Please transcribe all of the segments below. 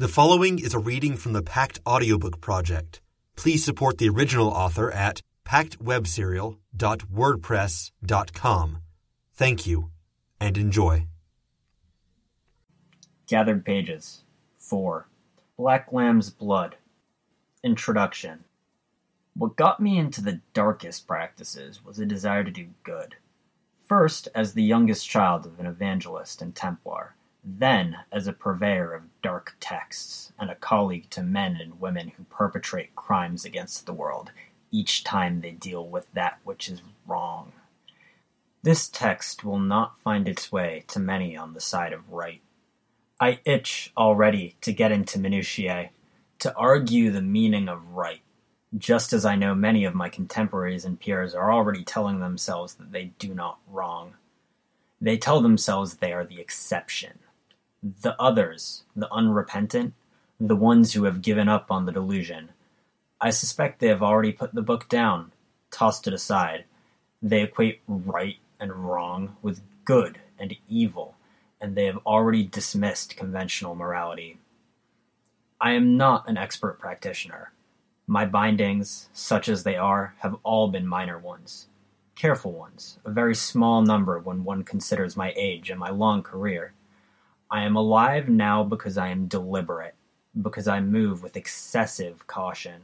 The following is a reading from the Pact Audiobook Project. Please support the original author at pactwebserial.wordpress.com. Thank you and enjoy. Gathered Pages 4 Black Lamb's Blood Introduction What got me into the darkest practices was a desire to do good. First, as the youngest child of an evangelist and Templar, then as a purveyor of dark texts and a colleague to men and women who perpetrate crimes against the world each time they deal with that which is wrong. This text will not find its way to many on the side of right. I itch already to get into minutiae, to argue the meaning of right, just as I know many of my contemporaries and peers are already telling themselves that they do not wrong. They tell themselves they are the exception. The others, the unrepentant, the ones who have given up on the delusion, I suspect they have already put the book down, tossed it aside. They equate right and wrong with good and evil, and they have already dismissed conventional morality. I am not an expert practitioner. My bindings, such as they are, have all been minor ones. Careful ones, a very small number when one considers my age and my long career. I am alive now because I am deliberate, because I move with excessive caution,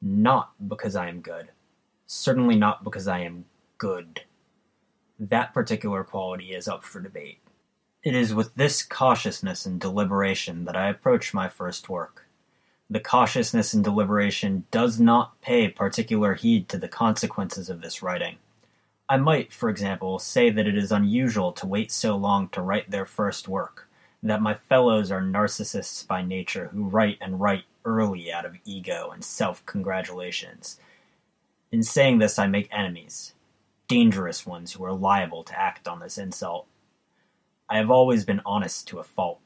not because I am good. Certainly not because I am good. That particular quality is up for debate. It is with this cautiousness and deliberation that I approach my first work. The cautiousness and deliberation does not pay particular heed to the consequences of this writing. I might, for example, say that it is unusual to wait so long to write their first work, that my fellows are narcissists by nature who write and write early out of ego and self-congratulations. In saying this I make enemies, dangerous ones who are liable to act on this insult. I have always been honest to a fault.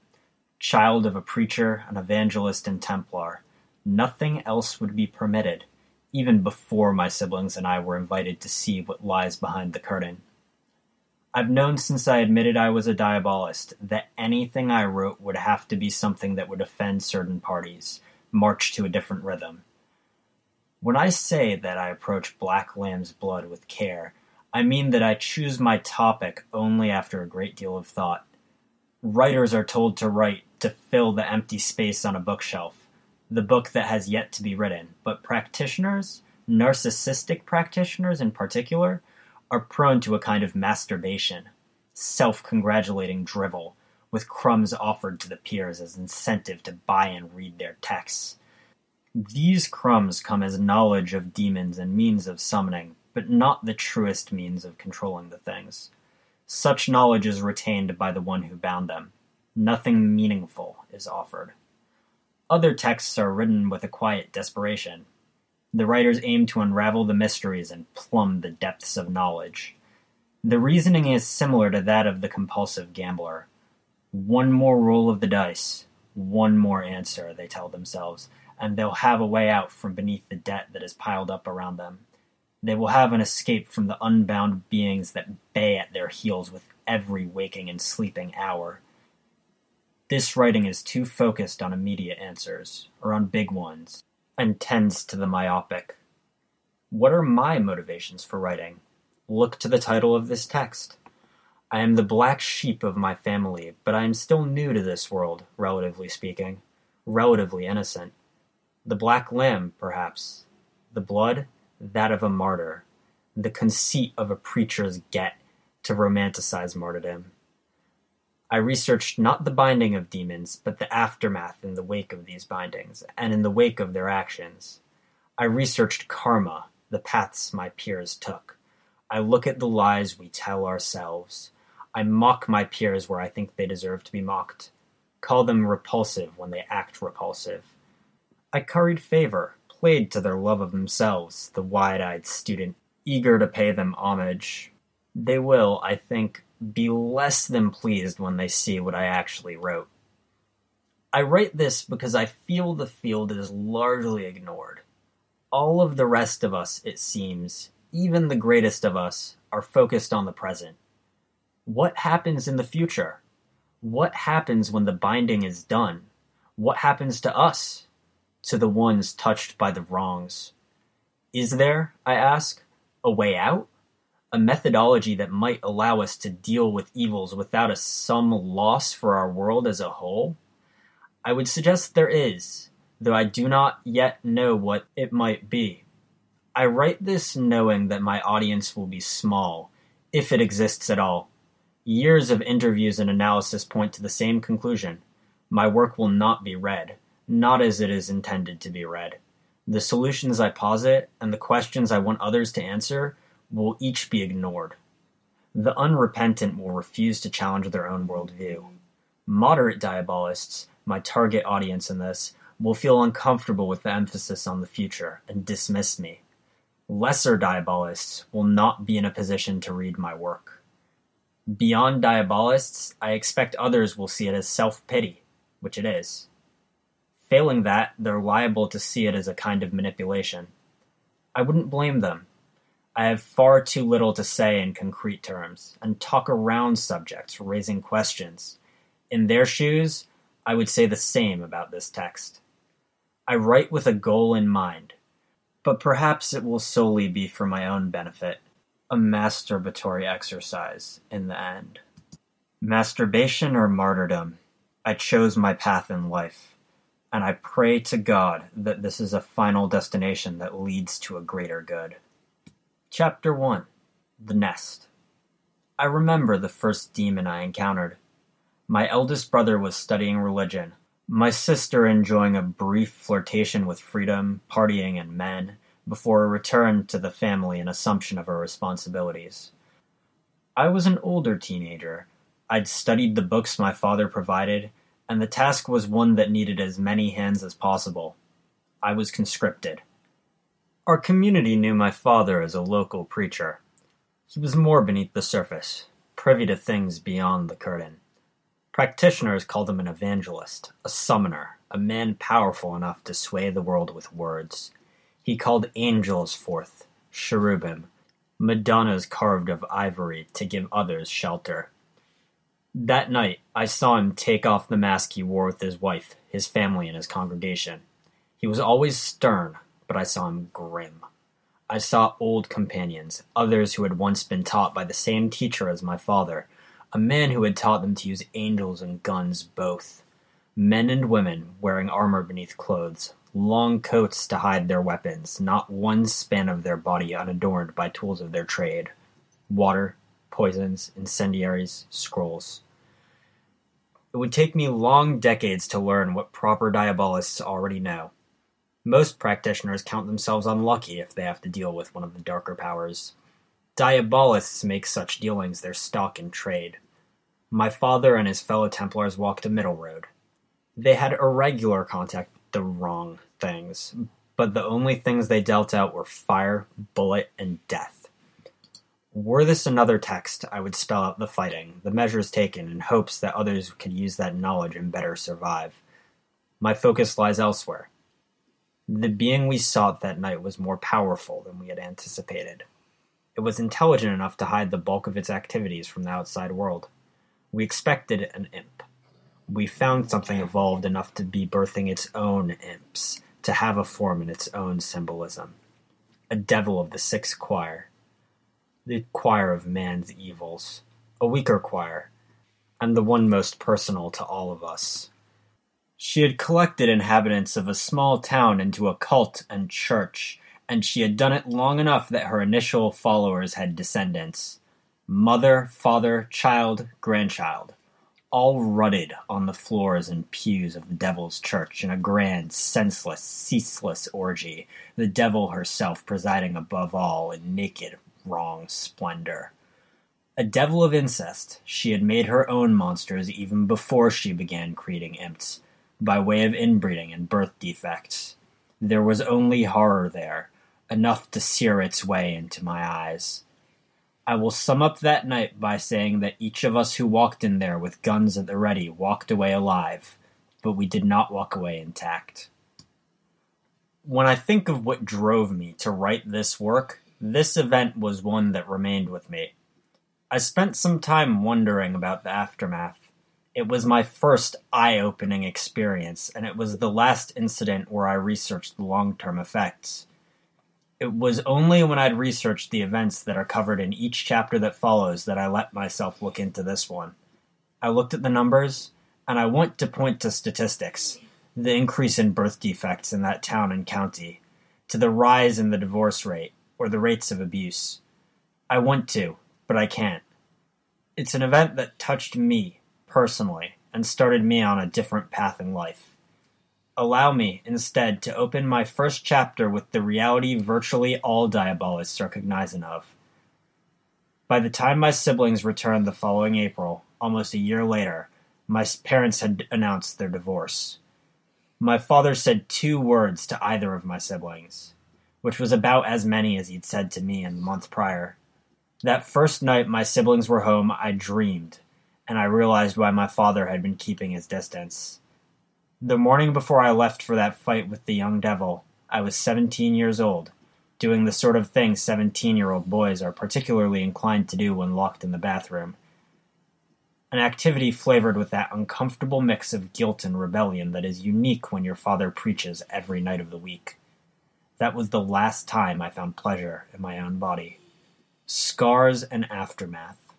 Child of a preacher, an evangelist and Templar, nothing else would be permitted, even before my siblings and I were invited to see what lies behind the curtain. I've known since I admitted I was a diabolist that anything I wrote would have to be something that would offend certain parties, march to a different rhythm. When I say that I approach Black Lamb's blood with care, I mean that I choose my topic only after a great deal of thought. Writers are told to write to fill the empty space on a bookshelf, the book that has yet to be written, but practitioners, narcissistic practitioners in particular, are prone to a kind of masturbation, self-congratulating drivel, with crumbs offered to the peers as incentive to buy and read their texts. These crumbs come as knowledge of demons and means of summoning, but not the truest means of controlling the things. Such knowledge is retained by the one who bound them. Nothing meaningful is offered. Other texts are written with a quiet desperation. The writers aim to unravel the mysteries and plumb the depths of knowledge. The reasoning is similar to that of the compulsive gambler. One more roll of the dice, one more answer, they tell themselves, and they'll have a way out from beneath the debt that is piled up around them. They will have an escape from the unbound beings that bay at their heels with every waking and sleeping hour. This writing is too focused on immediate answers, or on big ones, and tends to the myopic. What are my motivations for writing? Look to the title of this text. I am the black sheep of my family, but I am still new to this world, relatively speaking, relatively innocent. The black lamb, perhaps. The blood, that of a martyr. The conceit of a preacher's get to romanticize martyrdom. I researched not the binding of demons, but the aftermath in the wake of these bindings, and in the wake of their actions. I researched karma, the paths my peers took. I look at the lies we tell ourselves. I mock my peers where I think they deserve to be mocked, call them repulsive when they act repulsive. I curried favor, played to their love of themselves, the wide-eyed student, eager to pay them homage. They will, I think, be less than pleased when they see what I actually wrote. I write this because I feel the field is largely ignored. All of the rest of us, it seems, even the greatest of us, are focused on the present. What happens in the future? What happens when the binding is done? What happens to us? To the ones touched by the wrongs? Is there, I ask, a way out? A methodology that might allow us to deal with evils without a some loss for our world as a whole? I would suggest there is, though I do not yet know what it might be. I write this knowing that my audience will be small, if it exists at all. Years of interviews and analysis point to the same conclusion. My work will not be read, not as it is intended to be read. The solutions I posit and the questions I want others to answer will each be ignored. The unrepentant will refuse to challenge their own worldview. Moderate diabolists my target audience in this, will feel uncomfortable with the emphasis on the future and dismiss me. Lesser diabolists will not be in a position to read my work. Beyond diabolists, I expect others will see it as self pity, which it is. Failing that, they're liable to see it as a kind of manipulation. I wouldn't blame them. I have far too little to say in concrete terms, and talk around subjects, raising questions. In their shoes, I would say the same about this text. I write with a goal in mind, but perhaps it will solely be for my own benefit, a masturbatory exercise in the end. Masturbation or martyrdom, I chose my path in life, and I pray to God that this is a final destination that leads to a greater good. Chapter 1 The Nest I remember the first demon I encountered. My eldest brother was studying religion, my sister enjoying a brief flirtation with freedom, partying, and men, before a return to the family and assumption of her responsibilities. I was an older teenager. I'd studied the books my father provided, and the task was one that needed as many hands as possible. I was conscripted. Our community knew my father as a local preacher. He was more beneath the surface, privy to things beyond the curtain. Practitioners called him an evangelist, a summoner, a man powerful enough to sway the world with words. He called angels forth, cherubim, madonnas carved of ivory to give others shelter. That night I saw him take off the mask he wore with his wife, his family, and his congregation. He was always stern, but I saw him grim. I saw old companions, others who had once been taught by the same teacher as my father, a man who had taught them to use angels and guns both. Men and women wearing armor beneath clothes, long coats to hide their weapons, not one span of their body unadorned by tools of their trade water, poisons, incendiaries, scrolls. It would take me long decades to learn what proper diabolists already know. Most practitioners count themselves unlucky if they have to deal with one of the darker powers. Diabolists make such dealings their stock in trade. My father and his fellow Templars walked a middle road. They had irregular contact with the wrong things, but the only things they dealt out were fire, bullet, and death. Were this another text, I would spell out the fighting, the measures taken, in hopes that others could use that knowledge and better survive. My focus lies elsewhere. The being we sought that night was more powerful than we had anticipated. It was intelligent enough to hide the bulk of its activities from the outside world. We expected an imp. We found something evolved enough to be birthing its own imps, to have a form in its own symbolism. A devil of the sixth choir. The choir of man's evils. A weaker choir, and the one most personal to all of us. She had collected inhabitants of a small town into a cult and church, and she had done it long enough that her initial followers had descendants mother, father, child, grandchild, all rutted on the floors and pews of the devil's church in a grand, senseless, ceaseless orgy, the devil herself presiding above all in naked, wrong splendor. A devil of incest, she had made her own monsters even before she began creating imps, by way of inbreeding and birth defects. There was only horror there, enough to sear its way into my eyes. I will sum up that night by saying that each of us who walked in there with guns at the ready walked away alive, but we did not walk away intact. When I think of what drove me to write this work, this event was one that remained with me. I spent some time wondering about the aftermath. It was my first eye opening experience, and it was the last incident where I researched the long term effects. It was only when I'd researched the events that are covered in each chapter that follows that I let myself look into this one. I looked at the numbers, and I want to point to statistics the increase in birth defects in that town and county, to the rise in the divorce rate, or the rates of abuse. I want to, but I can't. It's an event that touched me personally and started me on a different path in life. Allow me, instead, to open my first chapter with the reality virtually all diabolists are cognizant of. By the time my siblings returned the following April, almost a year later, my parents had announced their divorce. My father said two words to either of my siblings, which was about as many as he'd said to me in the month prior. That first night my siblings were home, I dreamed and I realized why my father had been keeping his distance. The morning before I left for that fight with the young devil, I was 17 years old, doing the sort of thing 17 year old boys are particularly inclined to do when locked in the bathroom. An activity flavored with that uncomfortable mix of guilt and rebellion that is unique when your father preaches every night of the week. That was the last time I found pleasure in my own body. Scars and aftermath.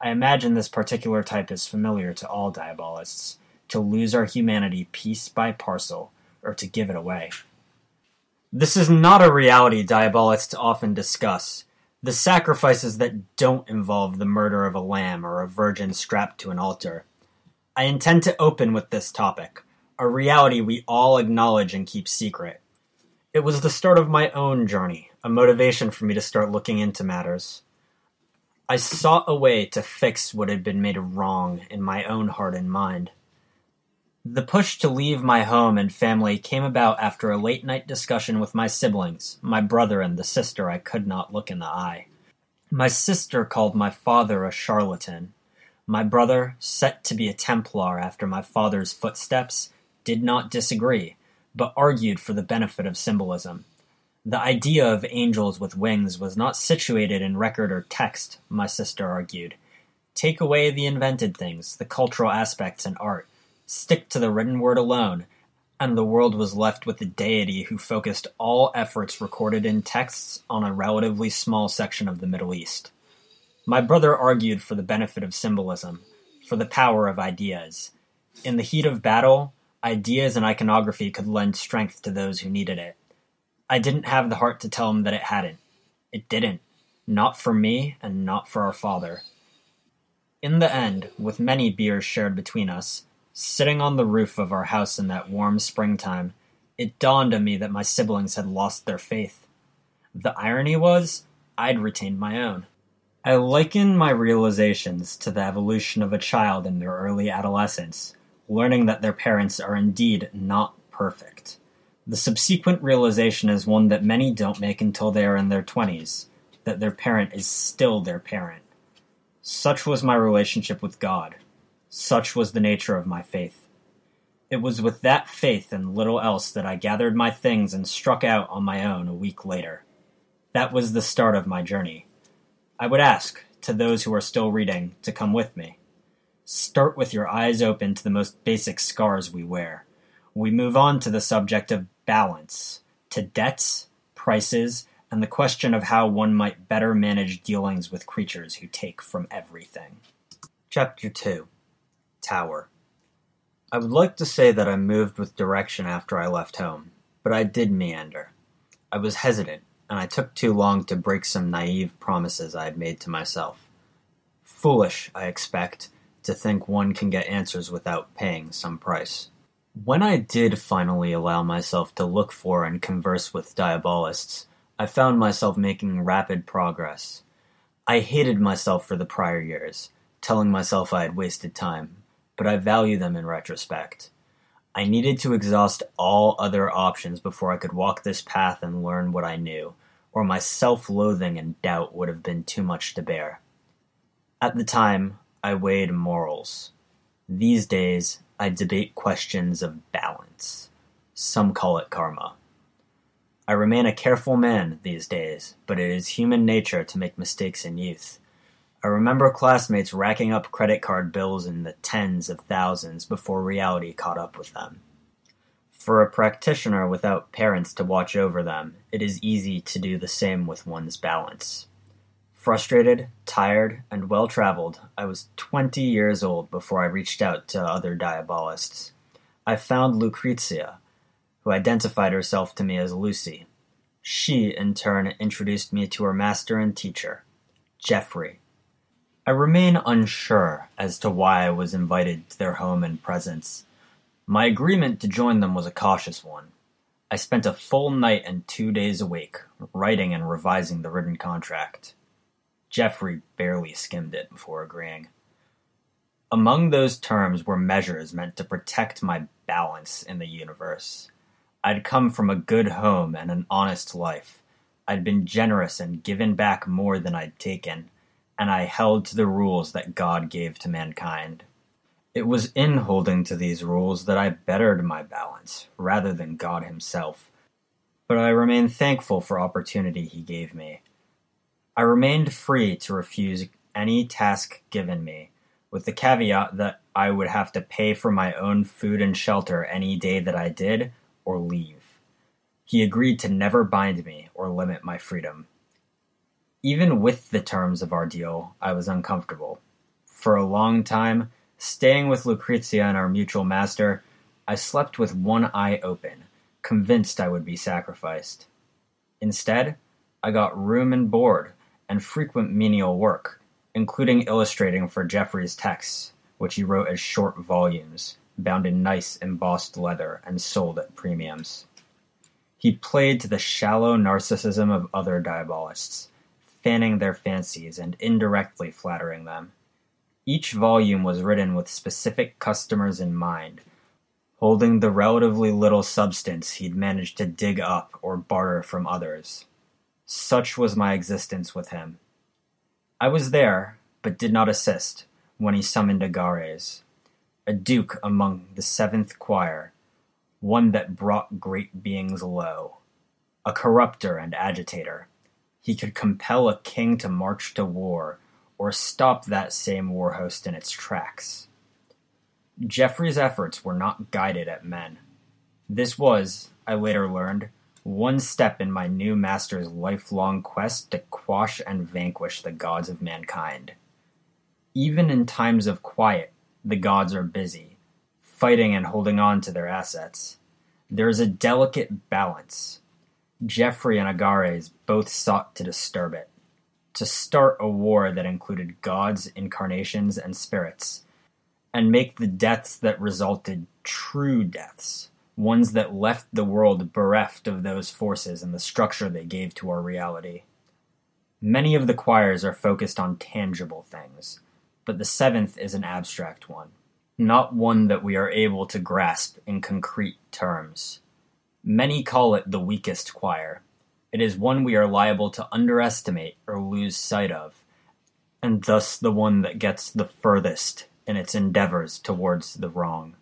I imagine this particular type is familiar to all diabolists to lose our humanity piece by parcel, or to give it away. This is not a reality diabolists often discuss. The sacrifices that don't involve the murder of a lamb or a virgin strapped to an altar. I intend to open with this topic, a reality we all acknowledge and keep secret. It was the start of my own journey, a motivation for me to start looking into matters. I sought a way to fix what had been made wrong in my own heart and mind. The push to leave my home and family came about after a late night discussion with my siblings, my brother and the sister I could not look in the eye. My sister called my father a charlatan. My brother, set to be a Templar after my father's footsteps, did not disagree, but argued for the benefit of symbolism. The idea of angels with wings was not situated in record or text, my sister argued. Take away the invented things, the cultural aspects and art, stick to the written word alone, and the world was left with a deity who focused all efforts recorded in texts on a relatively small section of the Middle East. My brother argued for the benefit of symbolism, for the power of ideas. In the heat of battle, ideas and iconography could lend strength to those who needed it. I didn't have the heart to tell him that it hadn't. It didn't. Not for me, and not for our father. In the end, with many beers shared between us, sitting on the roof of our house in that warm springtime, it dawned on me that my siblings had lost their faith. The irony was, I'd retained my own. I liken my realizations to the evolution of a child in their early adolescence, learning that their parents are indeed not perfect. The subsequent realization is one that many don't make until they are in their twenties, that their parent is still their parent. Such was my relationship with God. Such was the nature of my faith. It was with that faith and little else that I gathered my things and struck out on my own a week later. That was the start of my journey. I would ask, to those who are still reading, to come with me. Start with your eyes open to the most basic scars we wear. We move on to the subject of balance to debts, prices, and the question of how one might better manage dealings with creatures who take from everything. Chapter 2 Tower I would like to say that I moved with direction after I left home, but I did meander. I was hesitant, and I took too long to break some naive promises I had made to myself. Foolish, I expect, to think one can get answers without paying some price. When I did finally allow myself to look for and converse with diabolists, I found myself making rapid progress. I hated myself for the prior years, telling myself I had wasted time, but I value them in retrospect. I needed to exhaust all other options before I could walk this path and learn what I knew, or my self loathing and doubt would have been too much to bear. At the time, I weighed morals. These days, I debate questions of balance. Some call it karma. I remain a careful man these days, but it is human nature to make mistakes in youth. I remember classmates racking up credit card bills in the tens of thousands before reality caught up with them. For a practitioner without parents to watch over them, it is easy to do the same with one's balance. Frustrated, tired, and well traveled, I was twenty years old before I reached out to other diabolists. I found Lucrezia, who identified herself to me as Lucy. She, in turn, introduced me to her master and teacher, Geoffrey. I remain unsure as to why I was invited to their home and presence. My agreement to join them was a cautious one. I spent a full night and two days awake, writing and revising the written contract. Geoffrey barely skimmed it before agreeing. Among those terms were measures meant to protect my balance in the universe. I'd come from a good home and an honest life. I'd been generous and given back more than I'd taken, and I held to the rules that God gave to mankind. It was in holding to these rules that I bettered my balance, rather than God Himself. But I remain thankful for opportunity He gave me. I remained free to refuse any task given me, with the caveat that I would have to pay for my own food and shelter any day that I did, or leave. He agreed to never bind me or limit my freedom. Even with the terms of our deal, I was uncomfortable. For a long time, staying with Lucrezia and our mutual master, I slept with one eye open, convinced I would be sacrificed. Instead, I got room and board, and frequent menial work, including illustrating for Geoffrey's texts, which he wrote as short volumes, bound in nice embossed leather and sold at premiums. He played to the shallow narcissism of other diabolists, fanning their fancies and indirectly flattering them. Each volume was written with specific customers in mind, holding the relatively little substance he'd managed to dig up or barter from others. Such was my existence with him. I was there, but did not assist, when he summoned Agares, a duke among the seventh choir, one that brought great beings low, a corrupter and agitator. He could compel a king to march to war, or stop that same war host in its tracks. Geoffrey's efforts were not guided at men. This was, I later learned, one step in my new master's lifelong quest to quash and vanquish the gods of mankind. Even in times of quiet, the gods are busy, fighting and holding on to their assets. There is a delicate balance. Geoffrey and Agares both sought to disturb it, to start a war that included gods, incarnations, and spirits, and make the deaths that resulted true deaths ones that left the world bereft of those forces and the structure they gave to our reality. Many of the choirs are focused on tangible things, but the seventh is an abstract one, not one that we are able to grasp in concrete terms. Many call it the weakest choir. It is one we are liable to underestimate or lose sight of, and thus the one that gets the furthest in its endeavors towards the wrong.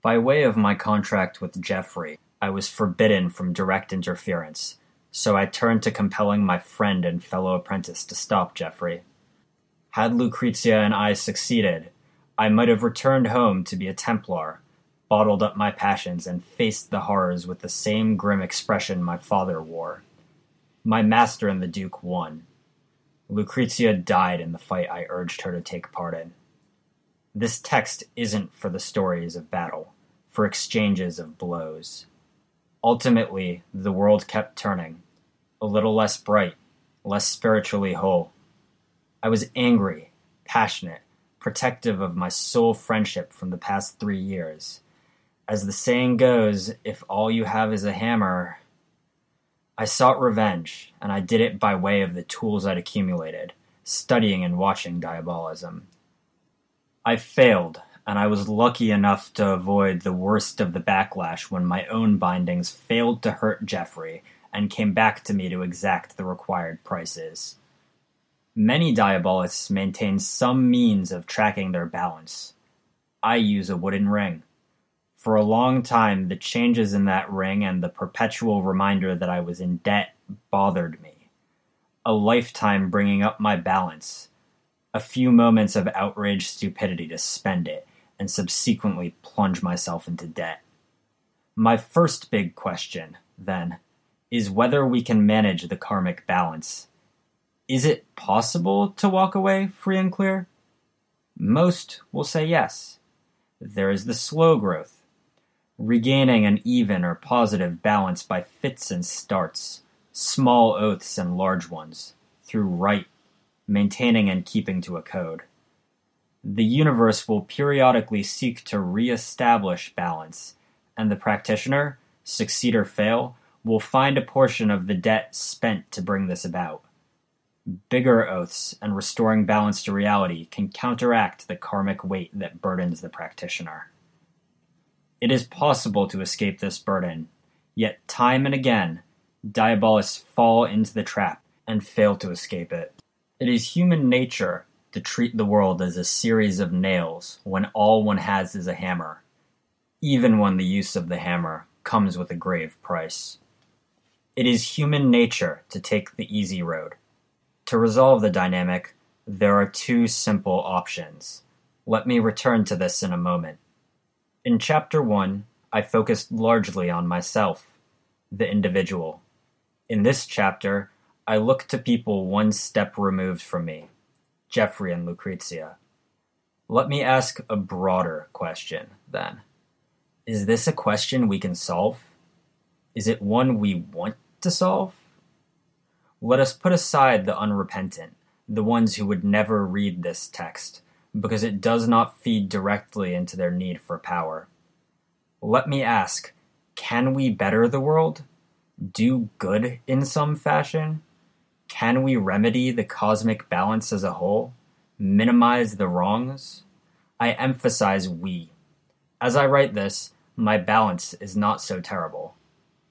By way of my contract with Geoffrey, I was forbidden from direct interference, so I turned to compelling my friend and fellow apprentice to stop Geoffrey. Had Lucrezia and I succeeded, I might have returned home to be a Templar, bottled up my passions, and faced the horrors with the same grim expression my father wore. My master and the Duke won. Lucrezia died in the fight I urged her to take part in. This text isn't for the stories of battle for exchanges of blows. Ultimately, the world kept turning, a little less bright, less spiritually whole. I was angry, passionate, protective of my soul friendship from the past three years. As the saying goes, if all you have is a hammer. I sought revenge, and I did it by way of the tools I'd accumulated, studying and watching diabolism. I failed, and I was lucky enough to avoid the worst of the backlash when my own bindings failed to hurt Geoffrey and came back to me to exact the required prices. Many diabolists maintain some means of tracking their balance. I use a wooden ring. For a long time, the changes in that ring and the perpetual reminder that I was in debt bothered me. A lifetime bringing up my balance, a few moments of outraged stupidity to spend it, and subsequently plunge myself into debt. My first big question, then, is whether we can manage the karmic balance. Is it possible to walk away free and clear? Most will say yes. There is the slow growth, regaining an even or positive balance by fits and starts, small oaths and large ones, through right, maintaining and keeping to a code. The universe will periodically seek to re-establish balance, and the practitioner, succeed or fail, will find a portion of the debt spent to bring this about. Bigger oaths and restoring balance to reality can counteract the karmic weight that burdens the practitioner. It is possible to escape this burden, yet time and again, diabolists fall into the trap and fail to escape it. It is human nature to treat the world as a series of nails when all one has is a hammer, even when the use of the hammer comes with a grave price. It is human nature to take the easy road. To resolve the dynamic, there are two simple options. Let me return to this in a moment. In Chapter 1, I focused largely on myself, the individual. In this chapter, I look to people one step removed from me, Geoffrey and Lucrezia. Let me ask a broader question, then. Is this a question we can solve? Is it one we want to solve? Let us put aside the unrepentant, the ones who would never read this text, because it does not feed directly into their need for power. Let me ask can we better the world? Do good in some fashion? Can we remedy the cosmic balance as a whole? Minimize the wrongs? I emphasize we. As I write this, my balance is not so terrible.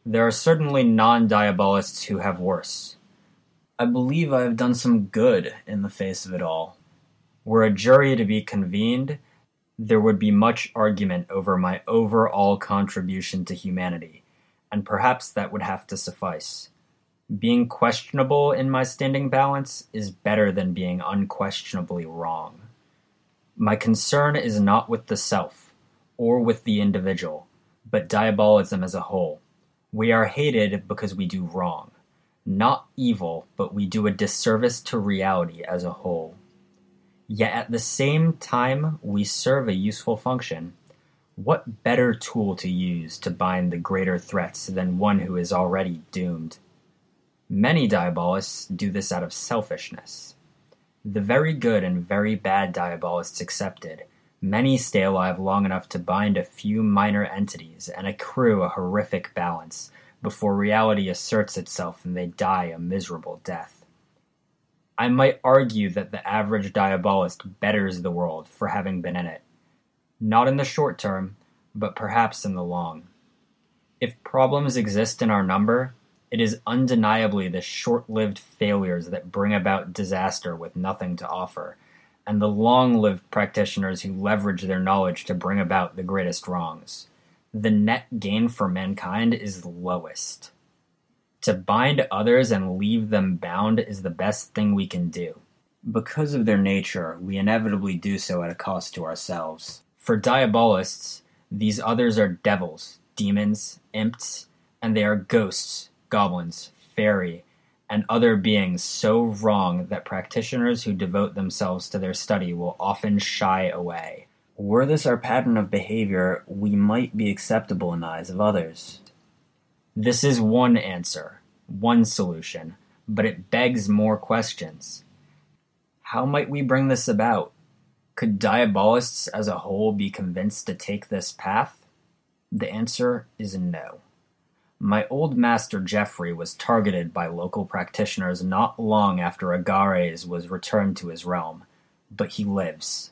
There are certainly non diabolists who have worse. I believe I have done some good in the face of it all. Were a jury to be convened, there would be much argument over my overall contribution to humanity, and perhaps that would have to suffice. Being questionable in my standing balance is better than being unquestionably wrong. My concern is not with the self, or with the individual, but diabolism as a whole. We are hated because we do wrong. Not evil, but we do a disservice to reality as a whole. Yet at the same time, we serve a useful function. What better tool to use to bind the greater threats than one who is already doomed? Many diabolists do this out of selfishness. The very good and very bad diabolists excepted, many stay alive long enough to bind a few minor entities and accrue a horrific balance before reality asserts itself and they die a miserable death. I might argue that the average diabolist betters the world for having been in it. Not in the short term, but perhaps in the long. If problems exist in our number, it is undeniably the short-lived failures that bring about disaster with nothing to offer, and the long-lived practitioners who leverage their knowledge to bring about the greatest wrongs. The net gain for mankind is lowest. To bind others and leave them bound is the best thing we can do. Because of their nature, we inevitably do so at a cost to ourselves. For diabolists, these others are devils, demons, imps, and they are ghosts goblins, fairy, and other beings so wrong that practitioners who devote themselves to their study will often shy away. Were this our pattern of behavior, we might be acceptable in the eyes of others. This is one answer, one solution, but it begs more questions. How might we bring this about? Could diabolists as a whole be convinced to take this path? The answer is no. My old master Geoffrey was targeted by local practitioners not long after Agares was returned to his realm, but he lives.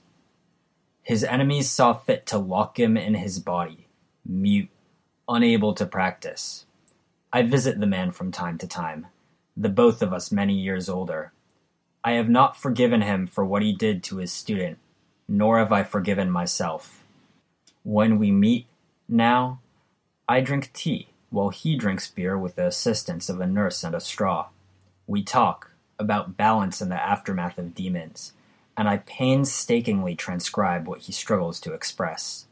His enemies saw fit to lock him in his body, mute, unable to practice. I visit the man from time to time, the both of us many years older. I have not forgiven him for what he did to his student, nor have I forgiven myself. When we meet, now, I drink tea while he drinks beer with the assistance of a nurse and a straw. We talk about balance in the aftermath of demons, and I painstakingly transcribe what he struggles to express.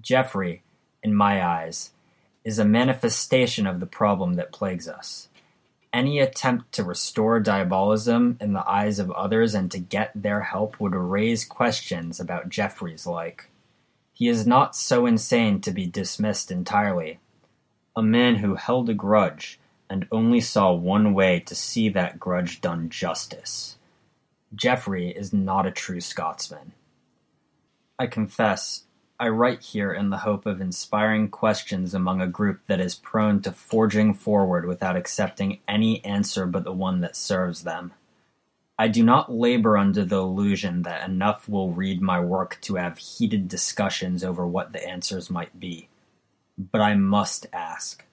Geoffrey, in my eyes, is a manifestation of the problem that plagues us. Any attempt to restore diabolism in the eyes of others and to get their help would raise questions about Geoffrey's like. He is not so insane to be dismissed entirely. A man who held a grudge and only saw one way to see that grudge done justice. Geoffrey is not a true Scotsman. I confess, I write here in the hope of inspiring questions among a group that is prone to forging forward without accepting any answer but the one that serves them. I do not labor under the illusion that enough will read my work to have heated discussions over what the answers might be. But I must ask.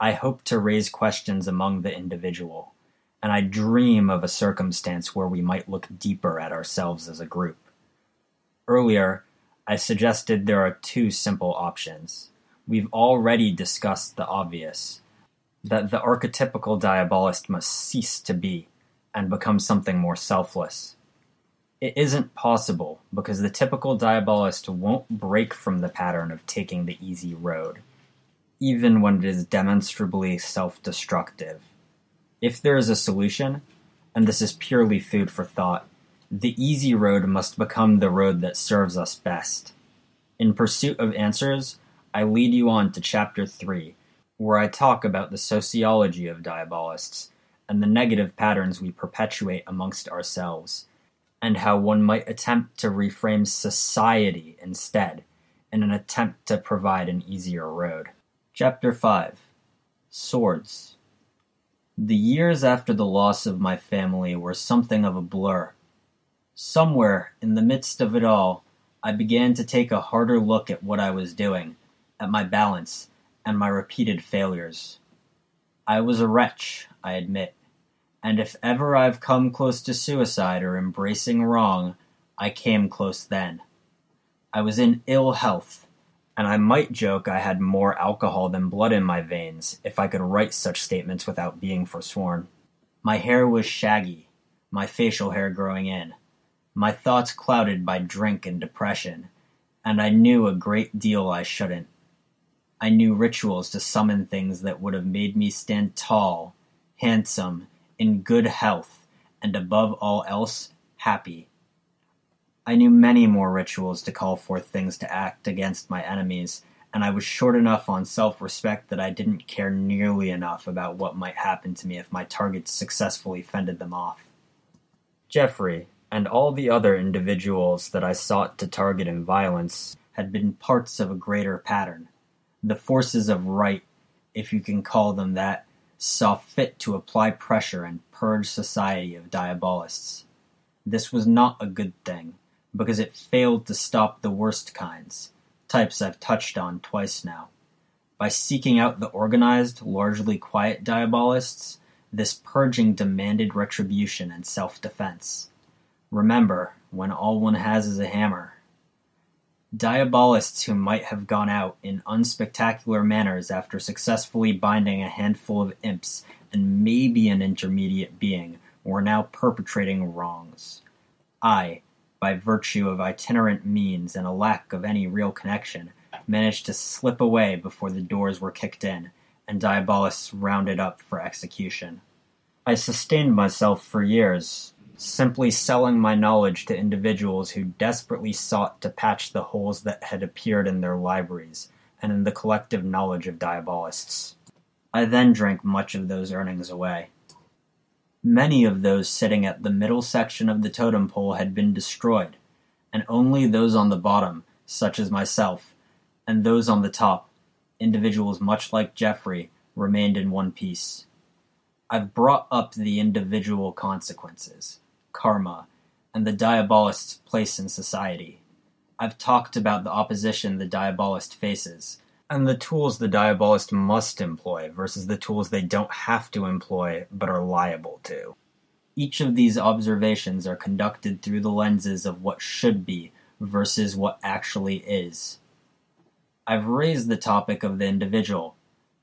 I hope to raise questions among the individual, and I dream of a circumstance where we might look deeper at ourselves as a group. Earlier, I suggested there are two simple options. We've already discussed the obvious that the archetypical diabolist must cease to be and become something more selfless. It isn't possible because the typical diabolist won't break from the pattern of taking the easy road even when it is demonstrably self-destructive. If there is a solution, and this is purely food for thought, the easy road must become the road that serves us best. In pursuit of answers, I lead you on to chapter 3, where I talk about the sociology of diabolists and the negative patterns we perpetuate amongst ourselves, and how one might attempt to reframe society instead in an attempt to provide an easier road. Chapter 5 Swords The years after the loss of my family were something of a blur. Somewhere in the midst of it all, I began to take a harder look at what I was doing, at my balance, and my repeated failures. I was a wretch, I admit, and if ever I've come close to suicide or embracing wrong, I came close then. I was in ill health and I might joke I had more alcohol than blood in my veins if I could write such statements without being forsworn. My hair was shaggy, my facial hair growing in, my thoughts clouded by drink and depression, and I knew a great deal I shouldn't. I knew rituals to summon things that would have made me stand tall, handsome, in good health, and above all else, happy. I knew many more rituals to call forth things to act against my enemies, and I was short enough on self respect that I didn't care nearly enough about what might happen to me if my targets successfully fended them off. Geoffrey, and all the other individuals that I sought to target in violence, had been parts of a greater pattern. The forces of right, if you can call them that, saw fit to apply pressure and purge society of diabolists. This was not a good thing because it failed to stop the worst kinds, types I've touched on twice now. By seeking out the organized, largely quiet diabolists, this purging demanded retribution and self defense. Remember, when all one has is a hammer. Diabolists who might have gone out in unspectacular manners after successfully binding a handful of imps and maybe an intermediate being were now perpetrating wrongs. I, by virtue of itinerant means and a lack of any real connection, managed to slip away before the doors were kicked in, and Diabolists rounded up for execution. I sustained myself for years, simply selling my knowledge to individuals who desperately sought to patch the holes that had appeared in their libraries and in the collective knowledge of Diabolists. I then drank much of those earnings away. Many of those sitting at the middle section of the totem pole had been destroyed, and only those on the bottom, such as myself, and those on the top, individuals much like Geoffrey, remained in one piece. I've brought up the individual consequences, karma, and the diabolist's place in society. I've talked about the opposition the diabolist faces, and the tools the diabolist must employ versus the tools they don't have to employ but are liable to. Each of these observations are conducted through the lenses of what should be versus what actually is. I've raised the topic of the individual,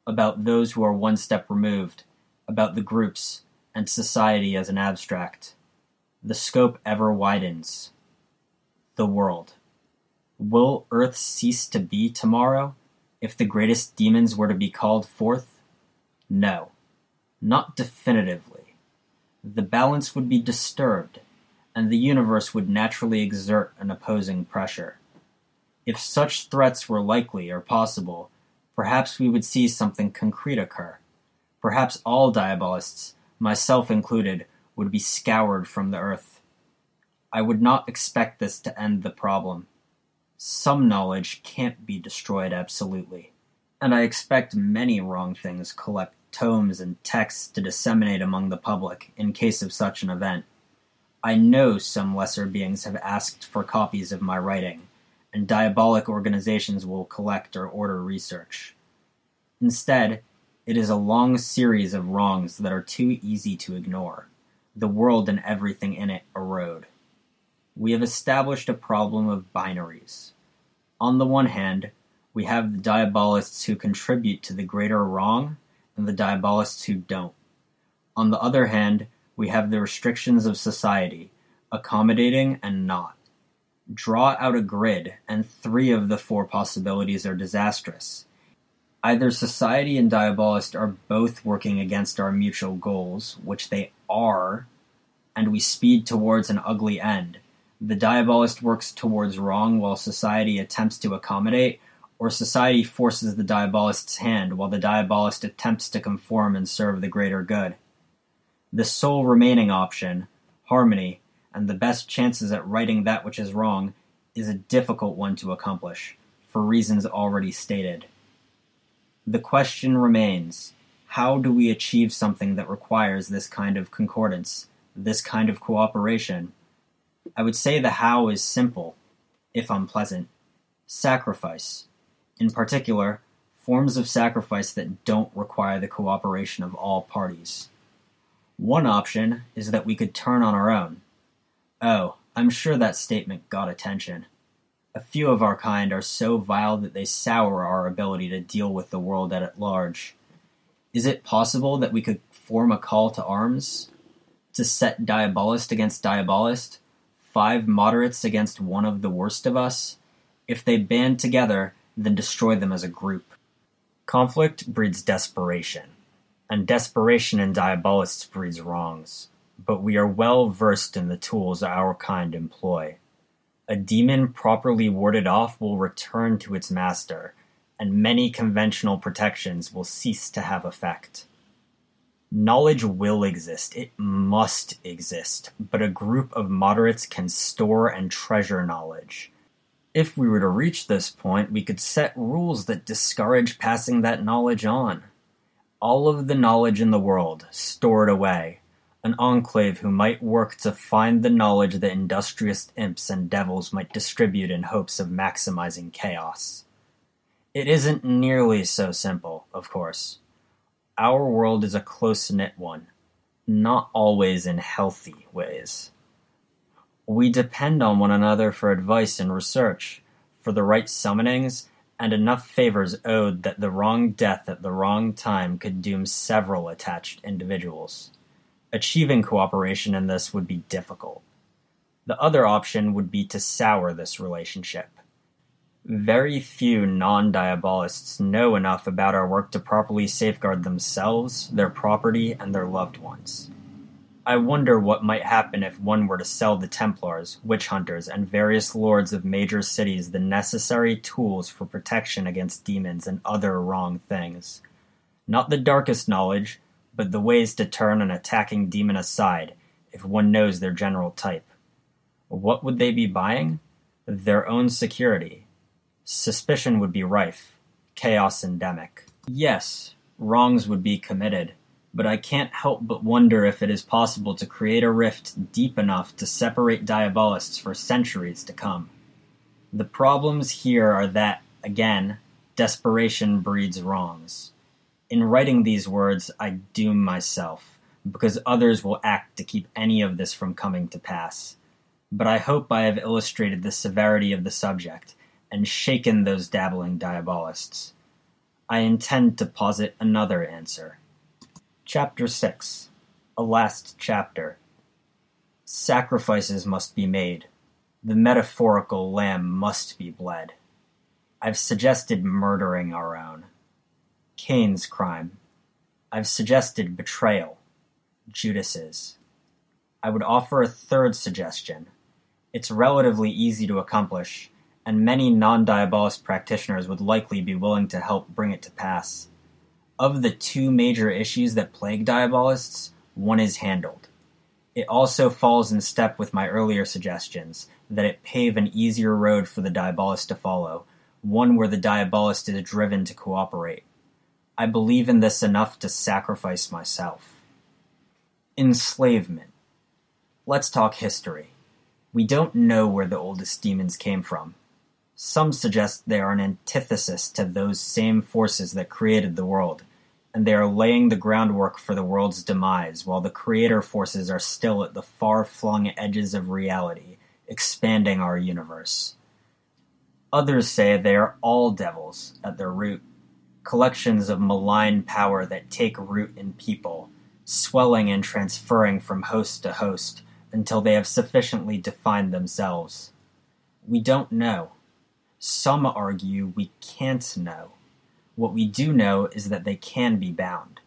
about those who are one step removed, about the groups, and society as an abstract. The scope ever widens. The world. Will Earth cease to be tomorrow if the greatest demons were to be called forth? No, not definitively. The balance would be disturbed, and the universe would naturally exert an opposing pressure. If such threats were likely or possible, perhaps we would see something concrete occur. Perhaps all diabolists, myself included, would be scoured from the earth. I would not expect this to end the problem. Some knowledge can't be destroyed absolutely, and I expect many wrong things collect tomes and texts to disseminate among the public in case of such an event. I know some lesser beings have asked for copies of my writing, and diabolic organizations will collect or order research. Instead, it is a long series of wrongs that are too easy to ignore. The world and everything in it erode. We have established a problem of binaries. On the one hand, we have the diabolists who contribute to the greater wrong and the diabolists who don't. On the other hand, we have the restrictions of society, accommodating and not. Draw out a grid, and three of the four possibilities are disastrous. Either society and diabolist are both working against our mutual goals, which they are, and we speed towards an ugly end. The diabolist works towards wrong while society attempts to accommodate, or society forces the diabolist's hand while the diabolist attempts to conform and serve the greater good. The sole remaining option, harmony, and the best chances at righting that which is wrong, is a difficult one to accomplish, for reasons already stated. The question remains how do we achieve something that requires this kind of concordance, this kind of cooperation? I would say the how is simple, if unpleasant. Sacrifice in particular, forms of sacrifice that don't require the cooperation of all parties. One option is that we could turn on our own. Oh, I'm sure that statement got attention. A few of our kind are so vile that they sour our ability to deal with the world at large. Is it possible that we could form a call to arms? To set diabolist against diabolist? Five moderates against one of the worst of us? If they band together, then destroy them as a group. Conflict breeds desperation, and desperation in diabolists breeds wrongs, but we are well versed in the tools our kind employ. A demon properly warded off will return to its master, and many conventional protections will cease to have effect. Knowledge will exist, it must exist, but a group of moderates can store and treasure knowledge if we were to reach this point, we could set rules that discourage passing that knowledge on. All of the knowledge in the world, stored away. An enclave who might work to find the knowledge that industrious imps and devils might distribute in hopes of maximizing chaos. It isn't nearly so simple, of course. Our world is a close knit one, not always in healthy ways. We depend on one another for advice and research, for the right summonings, and enough favors owed that the wrong death at the wrong time could doom several attached individuals. Achieving cooperation in this would be difficult. The other option would be to sour this relationship. Very few non diabolists know enough about our work to properly safeguard themselves, their property, and their loved ones. I wonder what might happen if one were to sell the Templars, witch hunters, and various lords of major cities the necessary tools for protection against demons and other wrong things. Not the darkest knowledge, but the ways to turn an attacking demon aside, if one knows their general type. What would they be buying? Their own security. Suspicion would be rife, chaos endemic. Yes, wrongs would be committed but I can't help but wonder if it is possible to create a rift deep enough to separate diabolists for centuries to come. The problems here are that, again, desperation breeds wrongs. In writing these words, I doom myself, because others will act to keep any of this from coming to pass. But I hope I have illustrated the severity of the subject and shaken those dabbling diabolists. I intend to posit another answer. Chapter 6 A Last Chapter Sacrifices must be made. The metaphorical lamb must be bled. I've suggested murdering our own. Cain's crime. I've suggested betrayal. Judas's. I would offer a third suggestion. It's relatively easy to accomplish, and many non-diabolist practitioners would likely be willing to help bring it to pass. Of the two major issues that plague diabolists, one is handled. It also falls in step with my earlier suggestions that it pave an easier road for the diabolist to follow, one where the diabolist is driven to cooperate. I believe in this enough to sacrifice myself. Enslavement. Let's talk history. We don't know where the oldest demons came from. Some suggest they are an antithesis to those same forces that created the world, and they are laying the groundwork for the world's demise while the creator forces are still at the far-flung edges of reality, expanding our universe. Others say they are all devils at their root, collections of malign power that take root in people, swelling and transferring from host to host until they have sufficiently defined themselves. We don't know. Some argue we can't know. What we do know is that they can be bound.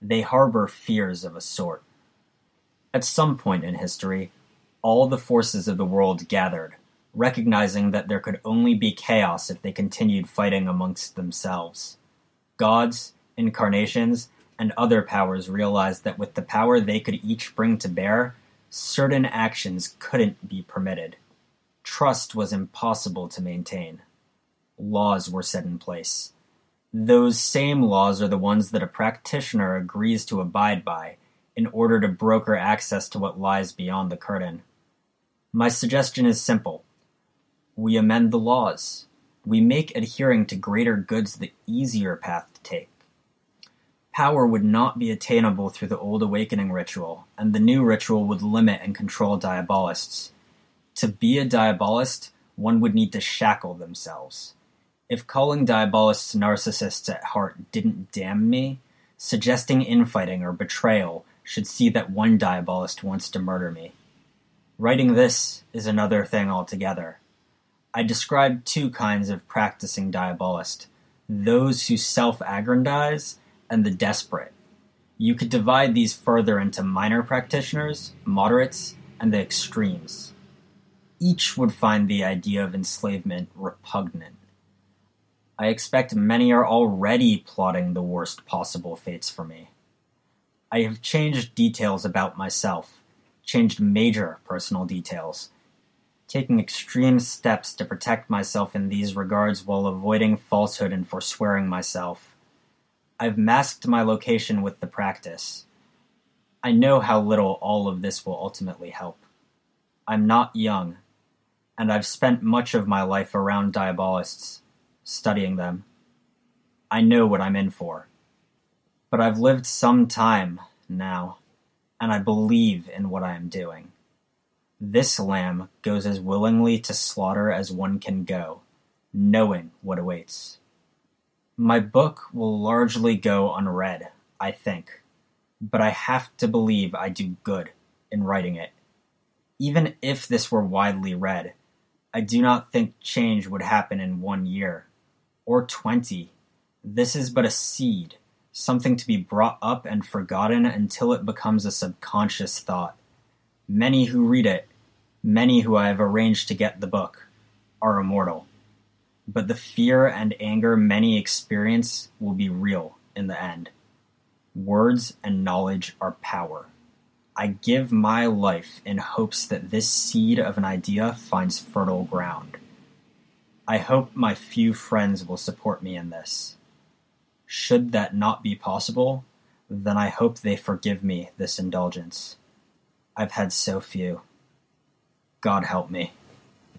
They harbor fears of a sort. At some point in history, all the forces of the world gathered, recognizing that there could only be chaos if they continued fighting amongst themselves. Gods, incarnations, and other powers realized that with the power they could each bring to bear, certain actions couldn't be permitted. Trust was impossible to maintain. Laws were set in place. Those same laws are the ones that a practitioner agrees to abide by in order to broker access to what lies beyond the curtain. My suggestion is simple. We amend the laws. We make adhering to greater goods the easier path to take. Power would not be attainable through the old awakening ritual, and the new ritual would limit and control diabolists. To be a diabolist, one would need to shackle themselves. If calling diabolists narcissists at heart didn't damn me, suggesting infighting or betrayal should see that one diabolist wants to murder me. Writing this is another thing altogether. I describe two kinds of practicing diabolist those who self aggrandize and the desperate. You could divide these further into minor practitioners, moderates, and the extremes. Each would find the idea of enslavement repugnant. I expect many are already plotting the worst possible fates for me. I have changed details about myself, changed major personal details, taking extreme steps to protect myself in these regards while avoiding falsehood and forswearing myself. I've masked my location with the practice. I know how little all of this will ultimately help. I'm not young, and I've spent much of my life around diabolists studying them. I know what I'm in for. But I've lived some time now, and I believe in what I am doing. This lamb goes as willingly to slaughter as one can go, knowing what awaits. My book will largely go unread, I think, but I have to believe I do good in writing it. Even if this were widely read, I do not think change would happen in one year or twenty. This is but a seed, something to be brought up and forgotten until it becomes a subconscious thought. Many who read it, many who I have arranged to get the book, are immortal. But the fear and anger many experience will be real in the end. Words and knowledge are power. I give my life in hopes that this seed of an idea finds fertile ground. I hope my few friends will support me in this. Should that not be possible, then I hope they forgive me this indulgence. I've had so few. God help me.